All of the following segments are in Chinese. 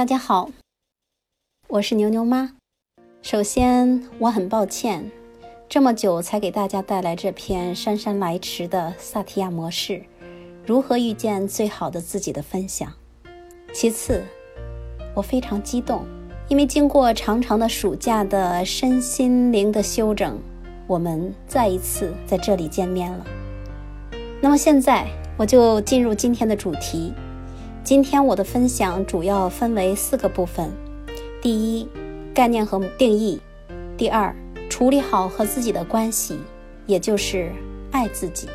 大家好，我是牛牛妈。首先，我很抱歉，这么久才给大家带来这篇姗姗来迟的萨提亚模式——如何遇见最好的自己的分享。其次，我非常激动，因为经过长长的暑假的身心灵的休整，我们再一次在这里见面了。那么现在，我就进入今天的主题。今天我的分享主要分为四个部分：第一，概念和定义；第二，处理好和自己的关系，也就是爱自己；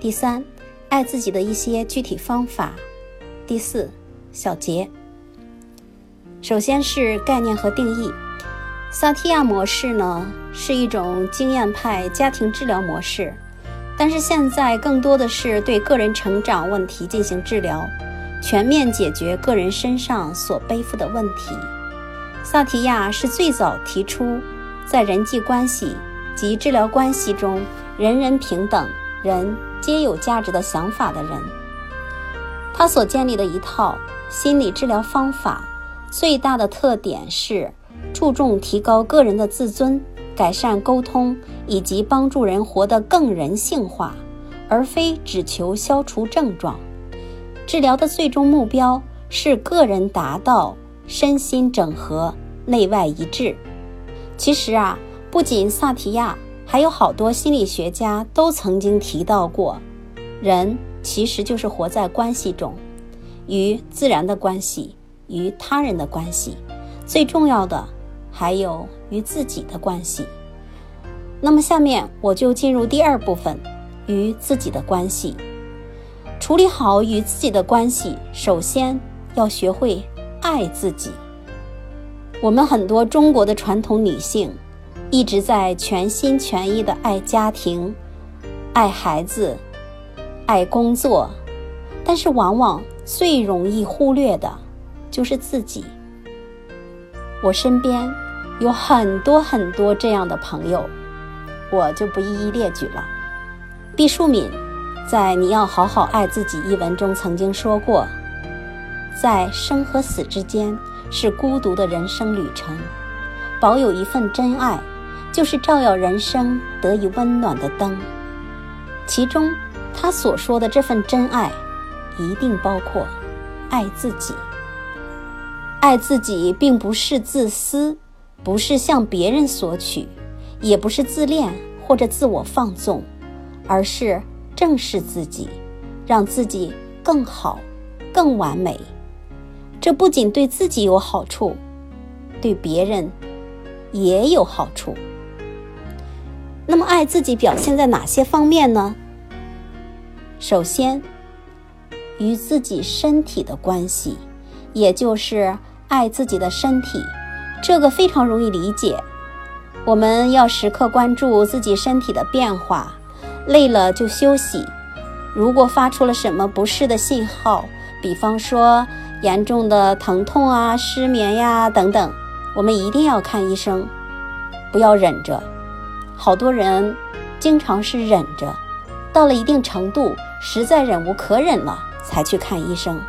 第三，爱自己的一些具体方法；第四，小结。首先是概念和定义。萨提亚模式呢，是一种经验派家庭治疗模式，但是现在更多的是对个人成长问题进行治疗。全面解决个人身上所背负的问题。萨提亚是最早提出，在人际关系及治疗关系中，人人平等，人皆有价值的想法的人。他所建立的一套心理治疗方法，最大的特点是注重提高个人的自尊，改善沟通，以及帮助人活得更人性化，而非只求消除症状。治疗的最终目标是个人达到身心整合、内外一致。其实啊，不仅萨提亚，还有好多心理学家都曾经提到过，人其实就是活在关系中，与自然的关系，与他人的关系，最重要的还有与自己的关系。那么下面我就进入第二部分，与自己的关系。处理好与自己的关系，首先要学会爱自己。我们很多中国的传统女性一直在全心全意的爱家庭、爱孩子、爱工作，但是往往最容易忽略的就是自己。我身边有很多很多这样的朋友，我就不一一列举了。毕淑敏。在《你要好好爱自己》一文中曾经说过，在生和死之间是孤独的人生旅程，保有一份真爱，就是照耀人生得以温暖的灯。其中，他所说的这份真爱，一定包括爱自己。爱自己并不是自私，不是向别人索取，也不是自恋或者自我放纵，而是。正视自己，让自己更好、更完美，这不仅对自己有好处，对别人也有好处。那么，爱自己表现在哪些方面呢？首先，与自己身体的关系，也就是爱自己的身体，这个非常容易理解。我们要时刻关注自己身体的变化。累了就休息。如果发出了什么不适的信号，比方说严重的疼痛啊、失眠呀等等，我们一定要看医生，不要忍着。好多人经常是忍着，到了一定程度，实在忍无可忍了才去看医生。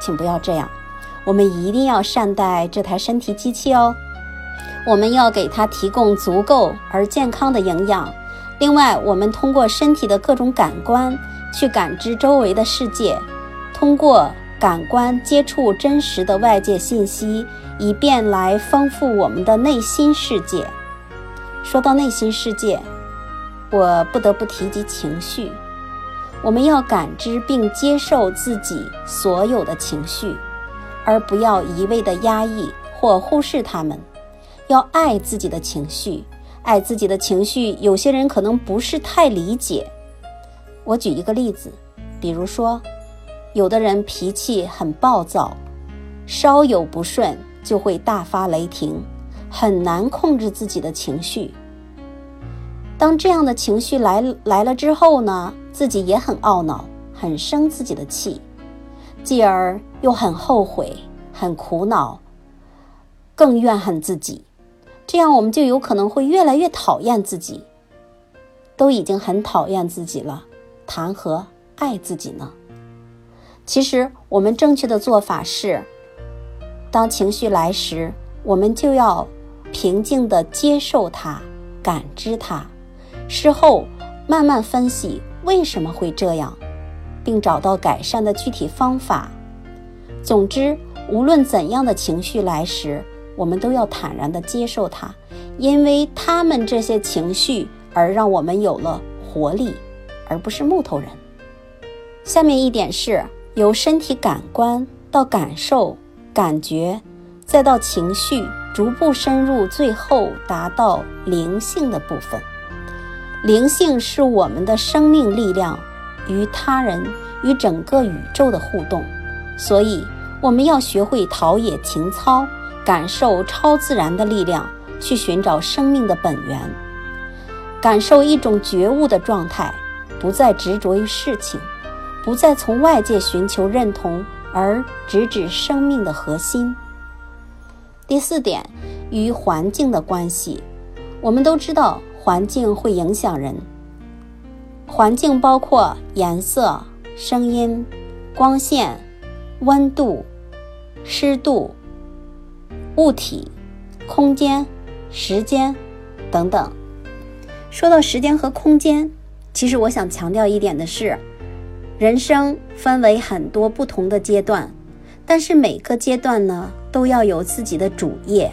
请不要这样，我们一定要善待这台身体机器哦。我们要给它提供足够而健康的营养。另外，我们通过身体的各种感官去感知周围的世界，通过感官接触真实的外界信息，以便来丰富我们的内心世界。说到内心世界，我不得不提及情绪。我们要感知并接受自己所有的情绪，而不要一味的压抑或忽视它们。要爱自己的情绪。爱自己的情绪，有些人可能不是太理解。我举一个例子，比如说，有的人脾气很暴躁，稍有不顺就会大发雷霆，很难控制自己的情绪。当这样的情绪来来了之后呢，自己也很懊恼，很生自己的气，继而又很后悔，很苦恼，更怨恨自己。这样我们就有可能会越来越讨厌自己。都已经很讨厌自己了，谈何爱自己呢？其实我们正确的做法是：当情绪来时，我们就要平静地接受它，感知它，事后慢慢分析为什么会这样，并找到改善的具体方法。总之，无论怎样的情绪来时，我们都要坦然地接受它，因为他们这些情绪而让我们有了活力，而不是木头人。下面一点是由身体感官到感受。感觉，再到情绪，逐步深入，最后达到灵性的部分。灵性是我们的生命力量与他人、与整个宇宙的互动，所以我们要学会陶冶情操，感受超自然的力量，去寻找生命的本源，感受一种觉悟的状态，不再执着于事情，不再从外界寻求认同。而直指生命的核心。第四点，与环境的关系，我们都知道环境会影响人。环境包括颜色、声音、光线、温度、湿度、物体、空间、时间等等。说到时间和空间，其实我想强调一点的是。人生分为很多不同的阶段，但是每个阶段呢，都要有自己的主业、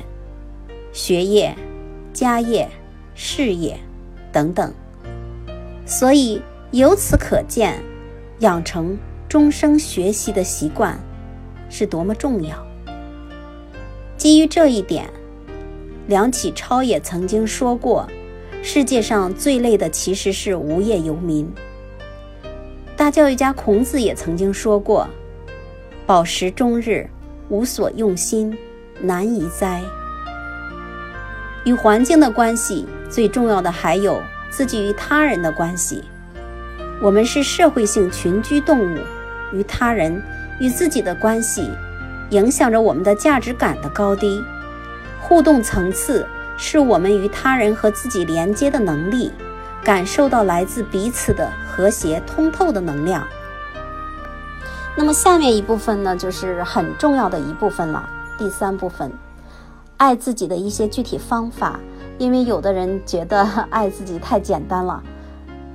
学业、家业、事业等等。所以由此可见，养成终生学习的习惯是多么重要。基于这一点，梁启超也曾经说过：“世界上最累的其实是无业游民。”大教育家孔子也曾经说过：“饱食终日，无所用心，难以哉。”与环境的关系，最重要的还有自己与他人的关系。我们是社会性群居动物，与他人、与自己的关系，影响着我们的价值感的高低。互动层次是我们与他人和自己连接的能力。感受到来自彼此的和谐通透的能量。那么下面一部分呢，就是很重要的一部分了。第三部分，爱自己的一些具体方法。因为有的人觉得 爱自己太简单了，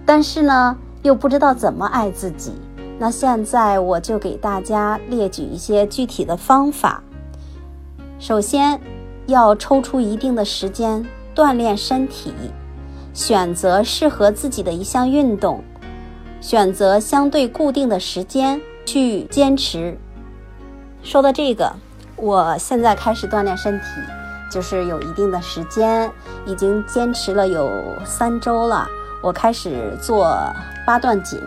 但是呢，又不知道怎么爱自己。那现在我就给大家列举一些具体的方法。首先，要抽出一定的时间锻炼身体。选择适合自己的一项运动，选择相对固定的时间去坚持。说到这个，我现在开始锻炼身体，就是有一定的时间，已经坚持了有三周了。我开始做八段锦。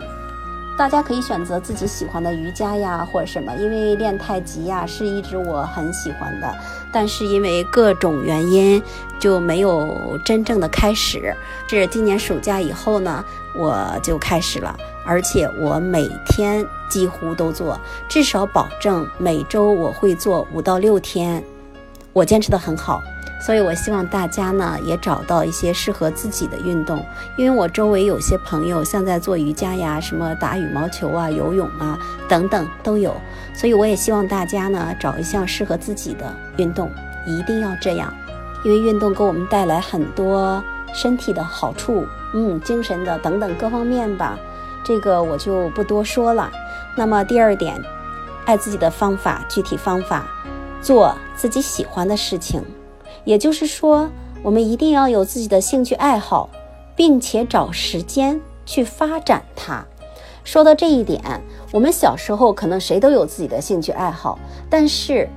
大家可以选择自己喜欢的瑜伽呀，或者什么，因为练太极呀是一直我很喜欢的，但是因为各种原因就没有真正的开始。是今年暑假以后呢，我就开始了，而且我每天几乎都做，至少保证每周我会做五到六天，我坚持的很好。所以，我希望大家呢也找到一些适合自己的运动，因为我周围有些朋友像在做瑜伽呀、什么打羽毛球啊、游泳啊等等都有，所以我也希望大家呢找一项适合自己的运动，一定要这样，因为运动给我们带来很多身体的好处，嗯，精神的等等各方面吧，这个我就不多说了。那么第二点，爱自己的方法，具体方法，做自己喜欢的事情。也就是说，我们一定要有自己的兴趣爱好，并且找时间去发展它。说到这一点，我们小时候可能谁都有自己的兴趣爱好，但是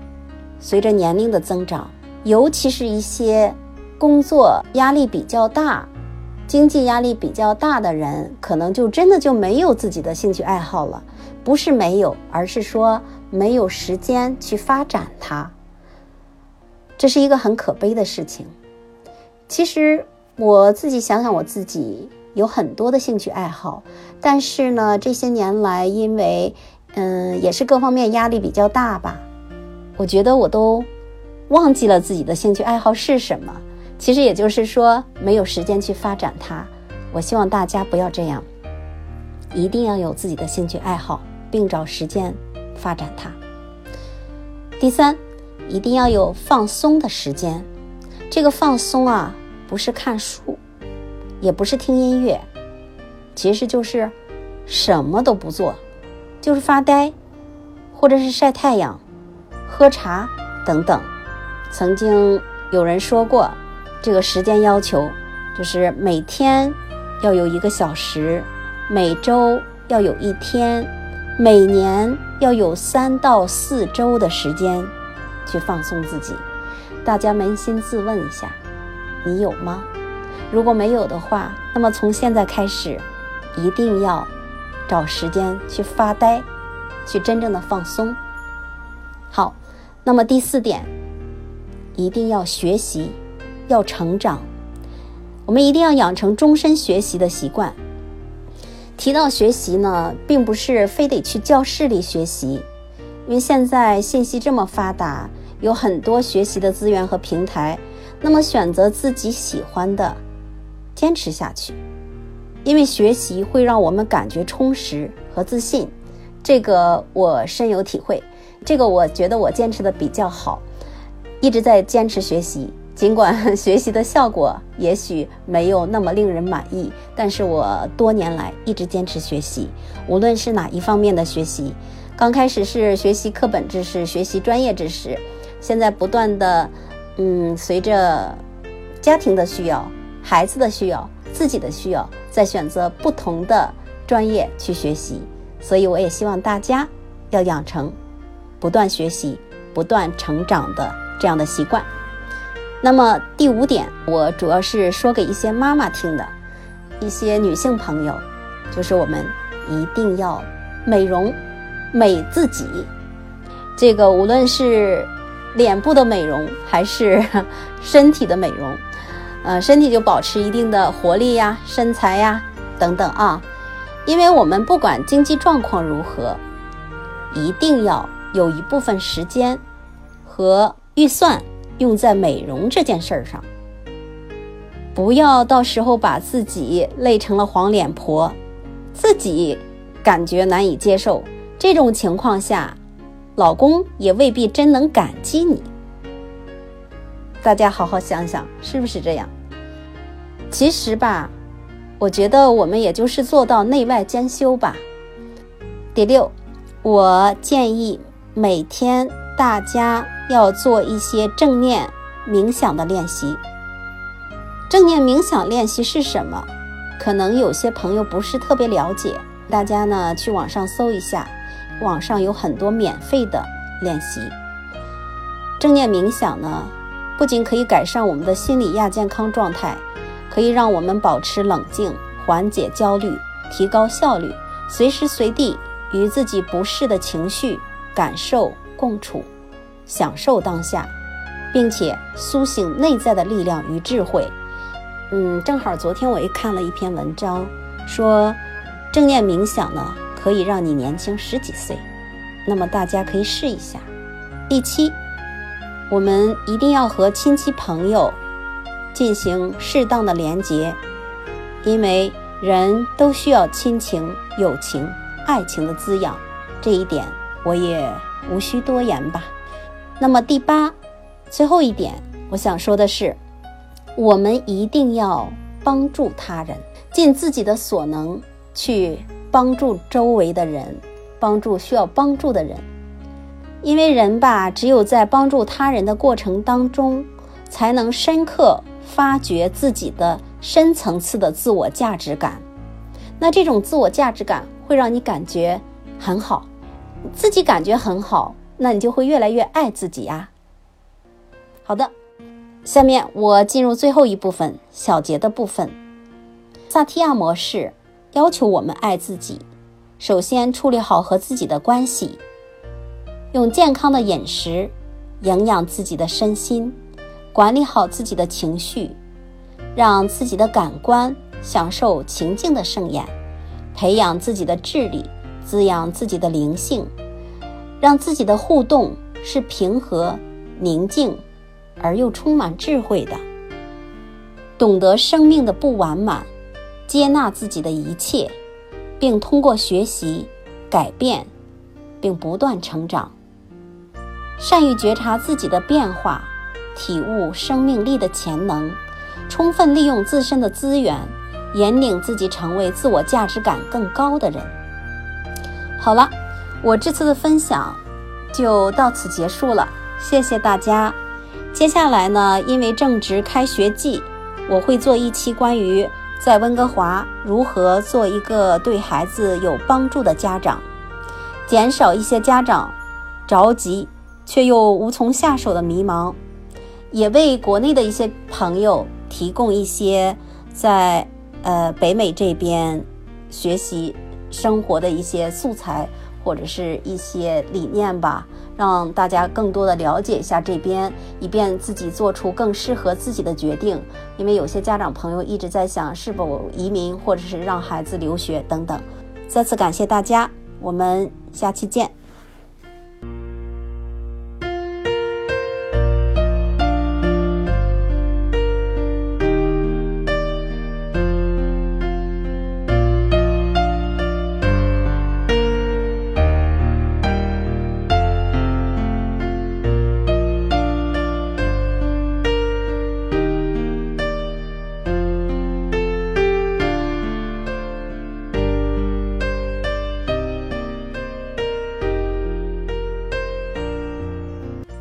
随着年龄的增长，尤其是一些工作压力比较大、经济压力比较大的人，可能就真的就没有自己的兴趣爱好了。不是没有，而是说没有时间去发展它。这是一个很可悲的事情。其实我自己想想，我自己有很多的兴趣爱好，但是呢，这些年来因为，嗯，也是各方面压力比较大吧，我觉得我都忘记了自己的兴趣爱好是什么。其实也就是说，没有时间去发展它。我希望大家不要这样，一定要有自己的兴趣爱好，并找时间发展它。第三。一定要有放松的时间。这个放松啊，不是看书，也不是听音乐，其实就是什么都不做，就是发呆，或者是晒太阳、喝茶等等。曾经有人说过，这个时间要求就是每天要有一个小时，每周要有一天。每年要有三到四周的时间去放松自己，大家扪心自问一下，你有吗？如果没有的话，那么从现在开始，一定要找时间去发呆，去真正的放松。好，那么第四点，一定要学习，要成长，我们一定要养成终身学习的习惯。提到学习呢，并不是非得去教室里学习，因为现在信息这么发达，有很多学习的资源和平台。那么选择自己喜欢的，坚持下去，因为学习会让我们感觉充实和自信，这个我深有体会。这个我觉得我坚持的比较好，一直在坚持学习。尽管学习的效果也许没有那么令人满意，但是我多年来一直坚持学习，无论是哪一方面的学习。刚开始是学习课本知识，学习专业知识，现在不断的，嗯，随着家庭的需要、孩子的需要、自己的需要，在选择不同的专业去学习。所以我也希望大家要养成不断学习、不断成长的这样的习惯。那么第五点，我主要是说给一些妈妈听的，一些女性朋友，就是我们一定要美容，美自己。这个无论是脸部的美容，还是 身体的美容，呃，身体就保持一定的活力呀、身材呀等等啊。因为我们不管经济状况如何，一定要有一部分时间和预算。用在美容这件事儿上，不要到时候把自己累成了黄脸婆，自己感觉难以接受。这种情况下，老公也未必真能感激你。大家好好想想，是不是这样？其实吧，我觉得我们也就是做到内外兼修吧。第六，我建议每天大家。要做一些正念冥想的练习。正念冥想练习是什么？可能有些朋友不是特别了解，大家呢去网上搜一下，网上有很多免费的练习。正念冥想呢，不仅可以改善我们的心理亚健康状态，可以让我们保持冷静，缓解焦虑，提高效率，随时随地与自己不适的情绪感受共处。享受当下，并且苏醒内在的力量与智慧。嗯，正好昨天我也看了一篇文章，说正念冥想呢可以让你年轻十几岁。那么大家可以试一下。第七，我们一定要和亲戚朋友进行适当的连结，因为人都需要亲情、友情、爱情的滋养。这一点我也无需多言吧。那么第八，最后一点，我想说的是，我们一定要帮助他人，尽自己的所能去帮助周围的人，帮助需要帮助的人。因为人吧，只有在帮助他人的过程当中，才能深刻发掘自己的深层次的自我价值感。那这种自我价值感会让你感觉很好，自己感觉很好。那你就会越来越爱自己呀。好的，下面我进入最后一部分小结的部分。萨提亚模式要求我们爱自己，首先处理好和自己的关系，用健康的饮食营养自己的身心，管理好自己的情绪，让自己的感官享受情境的盛宴，培养自己的智力，滋养自己的灵性。让自己的互动是平和、宁静，而又充满智慧的。懂得生命的不完满，接纳自己的一切，并通过学习改变，并不断成长。善于觉察自己的变化，体悟生命力的潜能，充分利用自身的资源，引领自己成为自我价值感更高的人。好了，我这次的分享就到此结束了，谢谢大家。接下来呢，因为正值开学季，我会做一期关于在温哥华如何做一个对孩子有帮助的家长，减少一些家长着急却又无从下手的迷茫，也为国内的一些朋友提供一些在呃北美这边学习生活的一些素材或者是一些理念吧。让大家更多的了解一下这边，以便自己做出更适合自己的决定。因为有些家长朋友一直在想是否移民，或者是让孩子留学等等。再次感谢大家，我们下期见。